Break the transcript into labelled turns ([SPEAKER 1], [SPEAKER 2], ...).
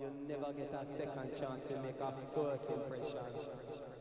[SPEAKER 1] you never get a second chance to make a first impression.